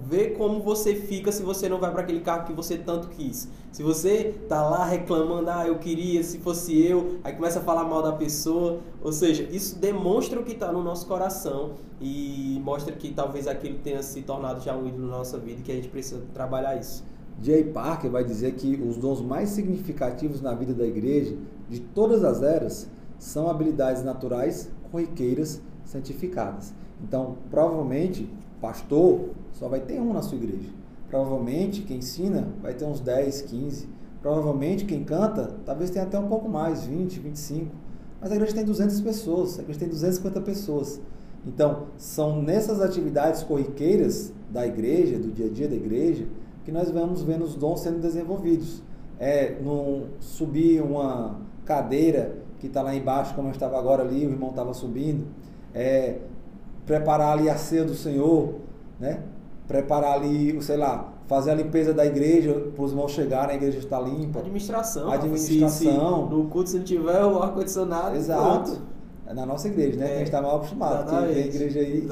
ver como você fica se você não vai para aquele carro que você tanto quis. Se você tá lá reclamando, ah, eu queria, se fosse eu, aí começa a falar mal da pessoa. Ou seja, isso demonstra o que está no nosso coração e mostra que talvez aquilo tenha se tornado já um ídolo na nossa vida e que a gente precisa trabalhar isso. J. Parker vai dizer que os dons mais significativos na vida da igreja, de todas as eras, são habilidades naturais, corriqueiras, santificadas. Então, provavelmente, pastor só vai ter um na sua igreja. Provavelmente, quem ensina vai ter uns 10, 15. provavelmente quem canta, talvez tenha até um pouco mais, 20, 25. Mas a igreja tem 200 pessoas, a igreja tem 250 pessoas. Então, são nessas atividades corriqueiras da igreja, do dia a dia da igreja, que nós vamos vendo os dons sendo desenvolvidos. É, não subir uma cadeira que está lá embaixo, como eu estava agora ali, o irmão estava subindo, é, preparar ali a ceia do Senhor, né? preparar ali, sei lá, fazer a limpeza da igreja para os irmãos chegarem, a igreja está limpa. Administração. Administração. Se, se no culto, se não tiver o ar-condicionado, Exato. Pronto. É na nossa igreja, né? É, que a gente está mal acostumado. Exatamente. Tem igreja aí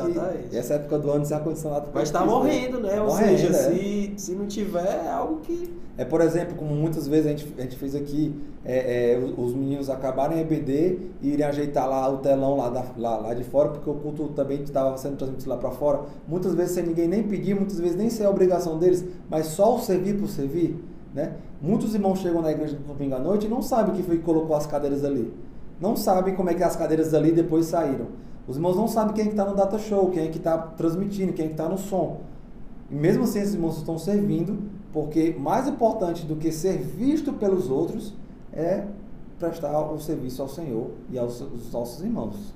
que essa época do ano sem ar-condicionado. Mas está morrendo, né? Ou morrendo, seja, é. se, se não tiver, é algo que. É, por exemplo, como muitas vezes a gente, a gente fez aqui, é, é, os meninos acabarem EBD e irem ajeitar lá o telão lá, da, lá, lá de fora, porque o culto também estava sendo transmitido lá para fora. Muitas vezes sem ninguém nem pedir, muitas vezes nem ser a obrigação deles, mas só o servir por servir. Né? Muitos irmãos chegam na igreja no domingo à noite e não sabem que foi que colocou as cadeiras ali não sabem como é que as cadeiras ali depois saíram. Os irmãos não sabem quem é está no data show, quem é que está transmitindo, quem é que está no som. E mesmo assim esses irmãos estão servindo, porque mais importante do que ser visto pelos outros é prestar o serviço ao Senhor e aos, aos nossos irmãos.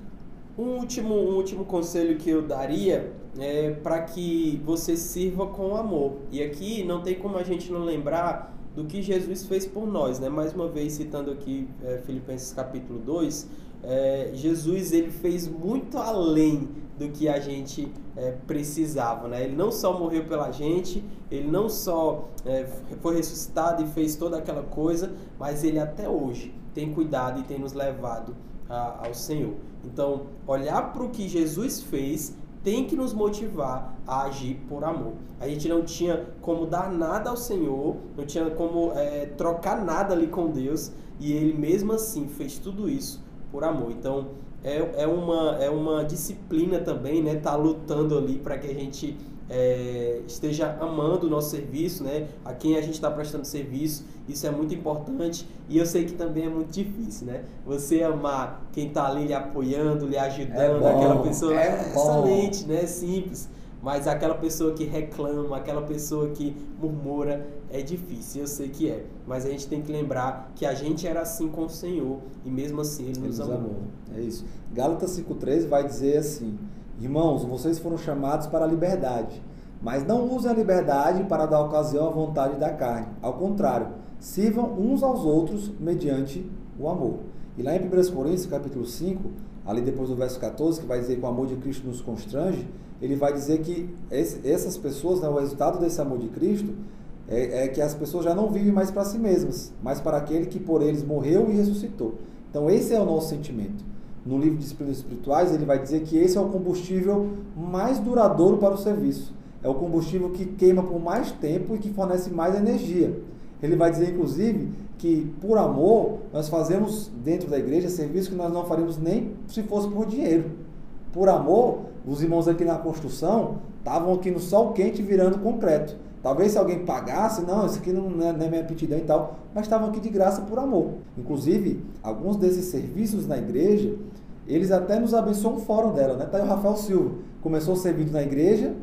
Um último, um último conselho que eu daria é para que você sirva com amor. E aqui não tem como a gente não lembrar do que Jesus fez por nós, né? Mais uma vez citando aqui é, Filipenses capítulo 2, é, Jesus ele fez muito além do que a gente é, precisava, né? Ele não só morreu pela gente, ele não só é, foi ressuscitado e fez toda aquela coisa, mas ele até hoje tem cuidado e tem nos levado a, ao Senhor. Então, olhar para o que Jesus fez tem que nos motivar a agir por amor. A gente não tinha como dar nada ao Senhor, não tinha como é, trocar nada ali com Deus, e Ele mesmo assim fez tudo isso por amor. Então é, é, uma, é uma disciplina também, né? Tá lutando ali para que a gente é, esteja amando o nosso serviço, né? A quem a gente está prestando serviço, isso é muito importante e eu sei que também é muito difícil, né? Você amar quem está ali lhe apoiando, lhe ajudando, é bom, aquela pessoa é, é excelente, né? Simples. Mas aquela pessoa que reclama, aquela pessoa que murmura, é difícil, eu sei que é. Mas a gente tem que lembrar que a gente era assim com o Senhor e mesmo assim Ele, ele nos, amou. amou. É isso. Gálatas 5,13 vai dizer assim: Irmãos, vocês foram chamados para a liberdade, mas não usem a liberdade para dar ocasião à vontade da carne. Ao contrário, sirvam uns aos outros mediante o amor. E lá em 1 Coríntios, capítulo 5, ali depois do verso 14, que vai dizer que o amor de Cristo nos constrange, ele vai dizer que essas pessoas, né, o resultado desse amor de Cristo, é, é que as pessoas já não vivem mais para si mesmas, mas para aquele que por eles morreu e ressuscitou. Então esse é o nosso sentimento. No livro de Disciplinas Espirituais, ele vai dizer que esse é o combustível mais duradouro para o serviço. É o combustível que queima por mais tempo e que fornece mais energia. Ele vai dizer, inclusive, que por amor nós fazemos dentro da igreja serviço que nós não faríamos nem se fosse por dinheiro. Por amor, os irmãos aqui na construção estavam aqui no sol quente virando concreto. Talvez se alguém pagasse, não, isso aqui não é, não é minha aptidão e tal, mas estavam aqui de graça por amor. Inclusive, alguns desses serviços na igreja, eles até nos abençoam fora dela, né? Tá aí o Rafael Silva, começou servindo na igreja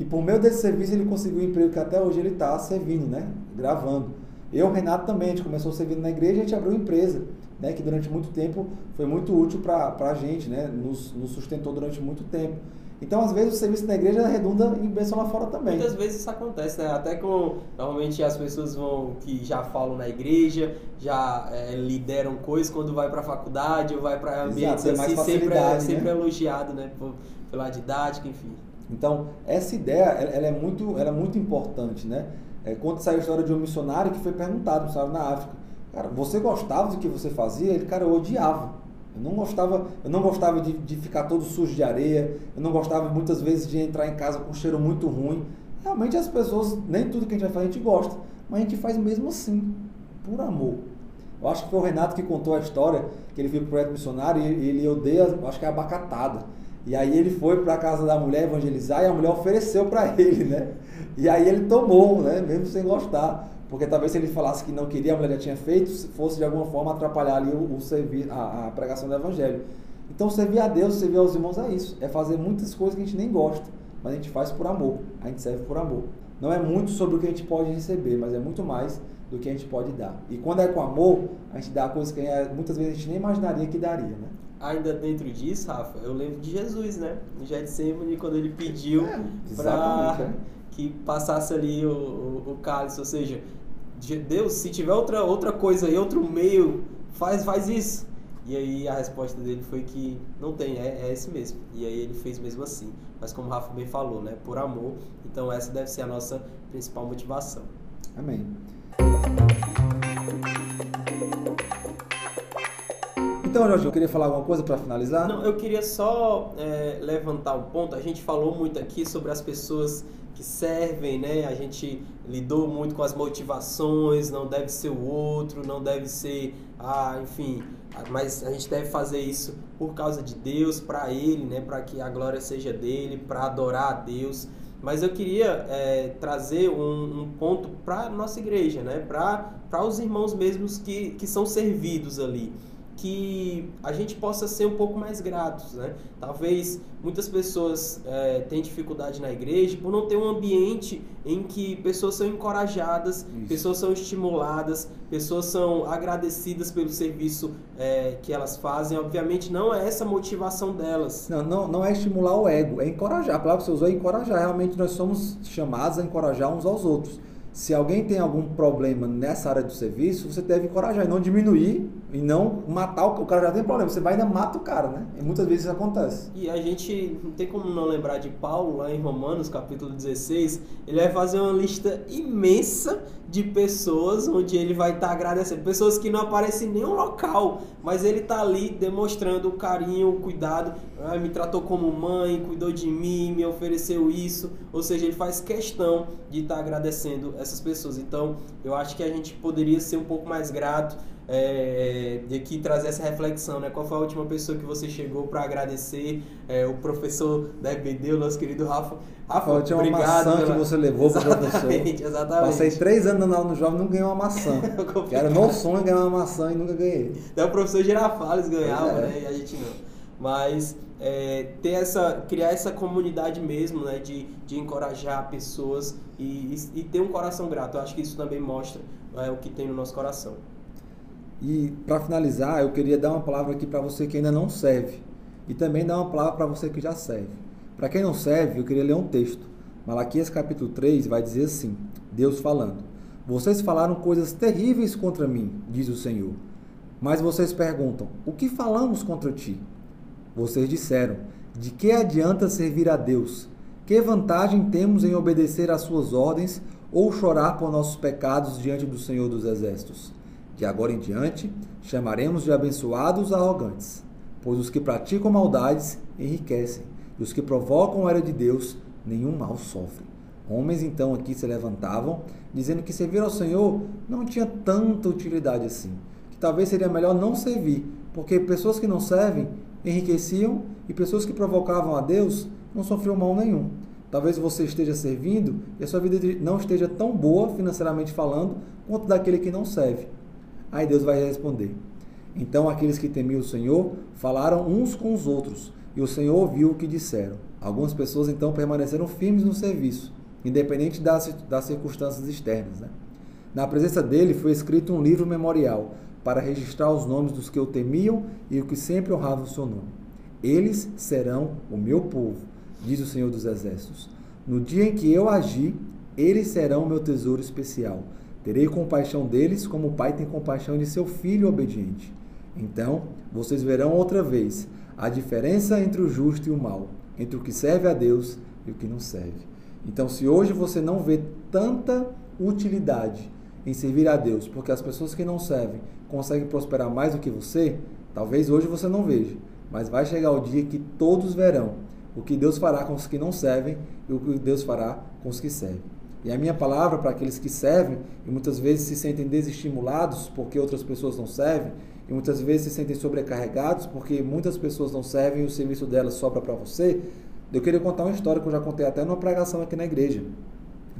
e por meio desse serviço ele conseguiu um emprego que até hoje ele está servindo, né? Gravando. Eu, Renato, também, a gente começou servindo na igreja e a gente abriu empresa, né? Que durante muito tempo foi muito útil para a gente, né? Nos, nos sustentou durante muito tempo. Então, às vezes, o serviço da igreja redunda em bênção lá fora também. Muitas vezes isso acontece, né? Até com, normalmente, as pessoas vão, que já falam na igreja, já é, lideram coisas, quando vai para a faculdade ou vai para ambientes Exato, assim, sempre é, né? sempre é elogiado, né? Por, pela didática, enfim. Então, essa ideia, ela é muito, ela é muito importante, né? É, conta essa história de um missionário que foi perguntado, missionário na África, cara, você gostava do que você fazia? Ele, cara, eu odiava. Eu não gostava, eu não gostava de, de ficar todo sujo de areia, eu não gostava muitas vezes de entrar em casa com um cheiro muito ruim. Realmente as pessoas, nem tudo que a gente vai fazer a gente gosta, mas a gente faz mesmo assim, por amor. Eu acho que foi o Renato que contou a história, que ele veio para o projeto missionário e ele odeia, acho que é abacatada. E aí ele foi para a casa da mulher evangelizar e a mulher ofereceu para ele, né? E aí ele tomou, né? Mesmo sem gostar. Porque talvez se ele falasse que não queria, a mulher já tinha feito, fosse de alguma forma atrapalhar ali o, o servir, a, a, pregação do evangelho. Então servir a Deus, servir aos irmãos é isso. É fazer muitas coisas que a gente nem gosta, mas a gente faz por amor. A gente serve por amor. Não é muito sobre o que a gente pode receber, mas é muito mais do que a gente pode dar. E quando é com amor, a gente dá coisas que muitas vezes a gente nem imaginaria que daria, né? Ainda dentro disso, Rafa, eu lembro de Jesus, né? Em Getsemane, quando ele pediu é, para é. que passasse ali o, o, o cálice, ou seja, Deus, se tiver outra, outra coisa aí, outro meio, faz, faz isso. E aí a resposta dele foi que não tem, é, é esse mesmo. E aí ele fez mesmo assim. Mas como o Rafa bem falou, né? Por amor. Então essa deve ser a nossa principal motivação. Amém. Então, Jorge, eu queria falar alguma coisa para finalizar? Não, eu queria só é, levantar um ponto. A gente falou muito aqui sobre as pessoas que servem, né? A gente lidou muito com as motivações, não deve ser o outro, não deve ser, ah, enfim, mas a gente deve fazer isso por causa de Deus, para Ele, né? Para que a glória seja dele, para adorar a Deus. Mas eu queria é, trazer um, um ponto para nossa igreja, né? Para os irmãos mesmos que, que são servidos ali que a gente possa ser um pouco mais gratos, né? Talvez muitas pessoas é, têm dificuldade na igreja por não ter um ambiente em que pessoas são encorajadas, Isso. pessoas são estimuladas, pessoas são agradecidas pelo serviço é, que elas fazem. Obviamente não é essa a motivação delas. Não, não, não é estimular o ego, é encorajar. A palavra que você usou é encorajar. Realmente nós somos chamados a encorajar uns aos outros se alguém tem algum problema nessa área do serviço, você deve encorajar e não diminuir e não matar o, o cara já tem problema. Você vai ainda mata o cara, né? E muitas vezes isso acontece. E a gente não tem como não lembrar de Paulo lá em Romanos, capítulo 16, ele vai fazer uma lista imensa de pessoas onde ele vai estar tá agradecendo. Pessoas que não aparecem em nenhum local, mas ele está ali demonstrando o carinho, o cuidado. Ah, me tratou como mãe, cuidou de mim, me ofereceu isso. Ou seja, ele faz questão de estar tá agradecendo essas pessoas. Então, eu acho que a gente poderia ser um pouco mais grato é, de aqui trazer essa reflexão, né? Qual foi a última pessoa que você chegou para agradecer? É, o professor da EBD, o nosso querido Rafa. Rafa, a última obrigado maçã pela... que você levou para o professor. Exatamente. Passei três anos na aula no jovem e não ganhei uma maçã. que era meu sonho ganhar uma maçã e nunca ganhei. Até o professor Girafales ganhava, é. né? E a gente não. Mas é, ter essa, criar essa comunidade mesmo, né? De, de encorajar pessoas e, e, e ter um coração grato. Eu acho que isso também mostra é, o que tem no nosso coração. E para finalizar, eu queria dar uma palavra aqui para você que ainda não serve e também dar uma palavra para você que já serve. Para quem não serve, eu queria ler um texto. Malaquias capítulo 3 vai dizer assim: Deus falando: Vocês falaram coisas terríveis contra mim, diz o Senhor. Mas vocês perguntam: O que falamos contra ti? Vocês disseram: De que adianta servir a Deus? Que vantagem temos em obedecer às suas ordens ou chorar por nossos pecados diante do Senhor dos Exércitos? De agora em diante, chamaremos de abençoados os arrogantes, pois os que praticam maldades enriquecem, e os que provocam a ira de Deus nenhum mal sofrem. Homens então aqui se levantavam, dizendo que servir ao Senhor não tinha tanta utilidade assim, que talvez seria melhor não servir, porque pessoas que não servem enriqueciam e pessoas que provocavam a Deus não sofriam mal nenhum. Talvez você esteja servindo e a sua vida não esteja tão boa, financeiramente falando, quanto daquele que não serve. Aí Deus vai responder. Então aqueles que temiam o Senhor falaram uns com os outros, e o Senhor ouviu o que disseram. Algumas pessoas então permaneceram firmes no serviço, independente das, das circunstâncias externas. Né? Na presença dele foi escrito um livro memorial para registrar os nomes dos que o temiam e os que sempre honravam o seu nome. Eles serão o meu povo, diz o Senhor dos Exércitos. No dia em que eu agir, eles serão o meu tesouro especial Terei compaixão deles como o pai tem compaixão de seu filho obediente. Então vocês verão outra vez a diferença entre o justo e o mal, entre o que serve a Deus e o que não serve. Então, se hoje você não vê tanta utilidade em servir a Deus, porque as pessoas que não servem conseguem prosperar mais do que você, talvez hoje você não veja, mas vai chegar o dia que todos verão o que Deus fará com os que não servem e o que Deus fará com os que servem. E a minha palavra para aqueles que servem e muitas vezes se sentem desestimulados porque outras pessoas não servem, e muitas vezes se sentem sobrecarregados porque muitas pessoas não servem e o serviço delas sobra para você, eu queria contar uma história que eu já contei até numa pregação aqui na igreja.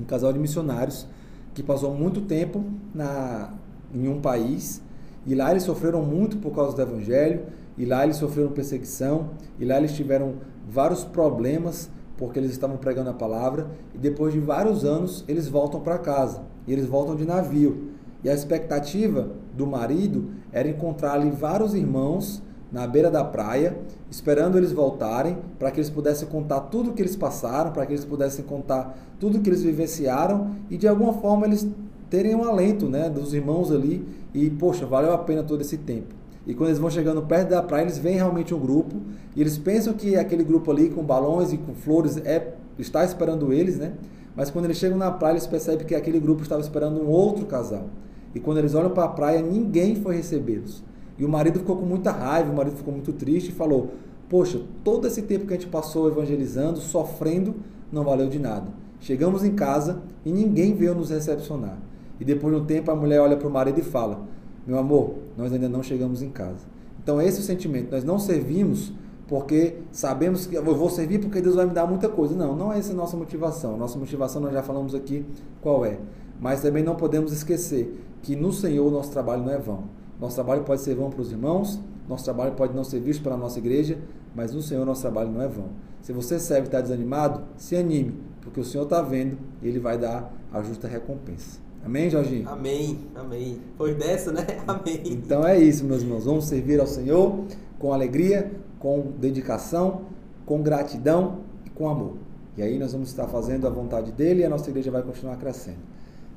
Um casal de missionários que passou muito tempo na, em um país e lá eles sofreram muito por causa do evangelho, e lá eles sofreram perseguição, e lá eles tiveram vários problemas porque eles estavam pregando a palavra, e depois de vários anos eles voltam para casa, e eles voltam de navio. E a expectativa do marido era encontrar ali vários irmãos na beira da praia, esperando eles voltarem, para que eles pudessem contar tudo o que eles passaram, para que eles pudessem contar tudo o que eles vivenciaram e de alguma forma eles terem um alento né, dos irmãos ali e, poxa, valeu a pena todo esse tempo. E quando eles vão chegando perto da praia, eles veem realmente um grupo e eles pensam que aquele grupo ali com balões e com flores é, está esperando eles, né? Mas quando eles chegam na praia, eles percebem que aquele grupo estava esperando um outro casal. E quando eles olham para a praia, ninguém foi recebê-los. E o marido ficou com muita raiva, o marido ficou muito triste e falou: Poxa, todo esse tempo que a gente passou evangelizando, sofrendo, não valeu de nada. Chegamos em casa e ninguém veio nos recepcionar. E depois de um tempo a mulher olha para o marido e fala: Meu amor, nós ainda não chegamos em casa. Então esse é o sentimento. Nós não servimos porque sabemos que eu vou servir porque Deus vai me dar muita coisa. Não, não é essa a nossa motivação. Nossa motivação nós já falamos aqui qual é. Mas também não podemos esquecer que no Senhor o nosso trabalho não é vão. Nosso trabalho pode ser vão para os irmãos, nosso trabalho pode não ser visto pela nossa igreja, mas no Senhor nosso trabalho não é vão. Se você serve e está desanimado, se anime, porque o Senhor está vendo e Ele vai dar a justa recompensa. Amém, Jorginho? Amém, amém. Foi dessa, né? Amém. Então é isso, meus irmãos. Vamos servir ao Senhor com alegria, com dedicação, com gratidão e com amor. E aí nós vamos estar fazendo a vontade dele e a nossa igreja vai continuar crescendo.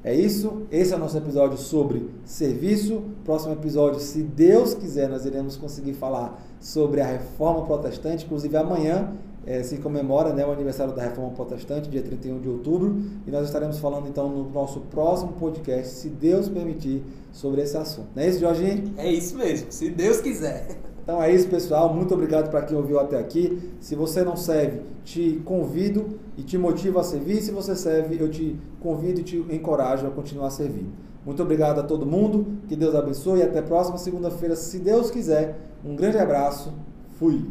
É isso. Esse é o nosso episódio sobre serviço. Próximo episódio, se Deus quiser, nós iremos conseguir falar sobre a reforma protestante. Inclusive, amanhã é, se comemora né, o aniversário da reforma protestante, dia 31 de outubro. E nós estaremos falando então no nosso próximo podcast, se Deus permitir, sobre esse assunto. Não é isso, Jorginho? É isso mesmo, se Deus quiser. Então é isso, pessoal. Muito obrigado para quem ouviu até aqui. Se você não serve, te convido e te motivo a servir. Se você serve, eu te convido e te encorajo a continuar servindo. Muito obrigado a todo mundo. Que Deus abençoe e até a próxima segunda-feira, se Deus quiser. Um grande abraço. Fui.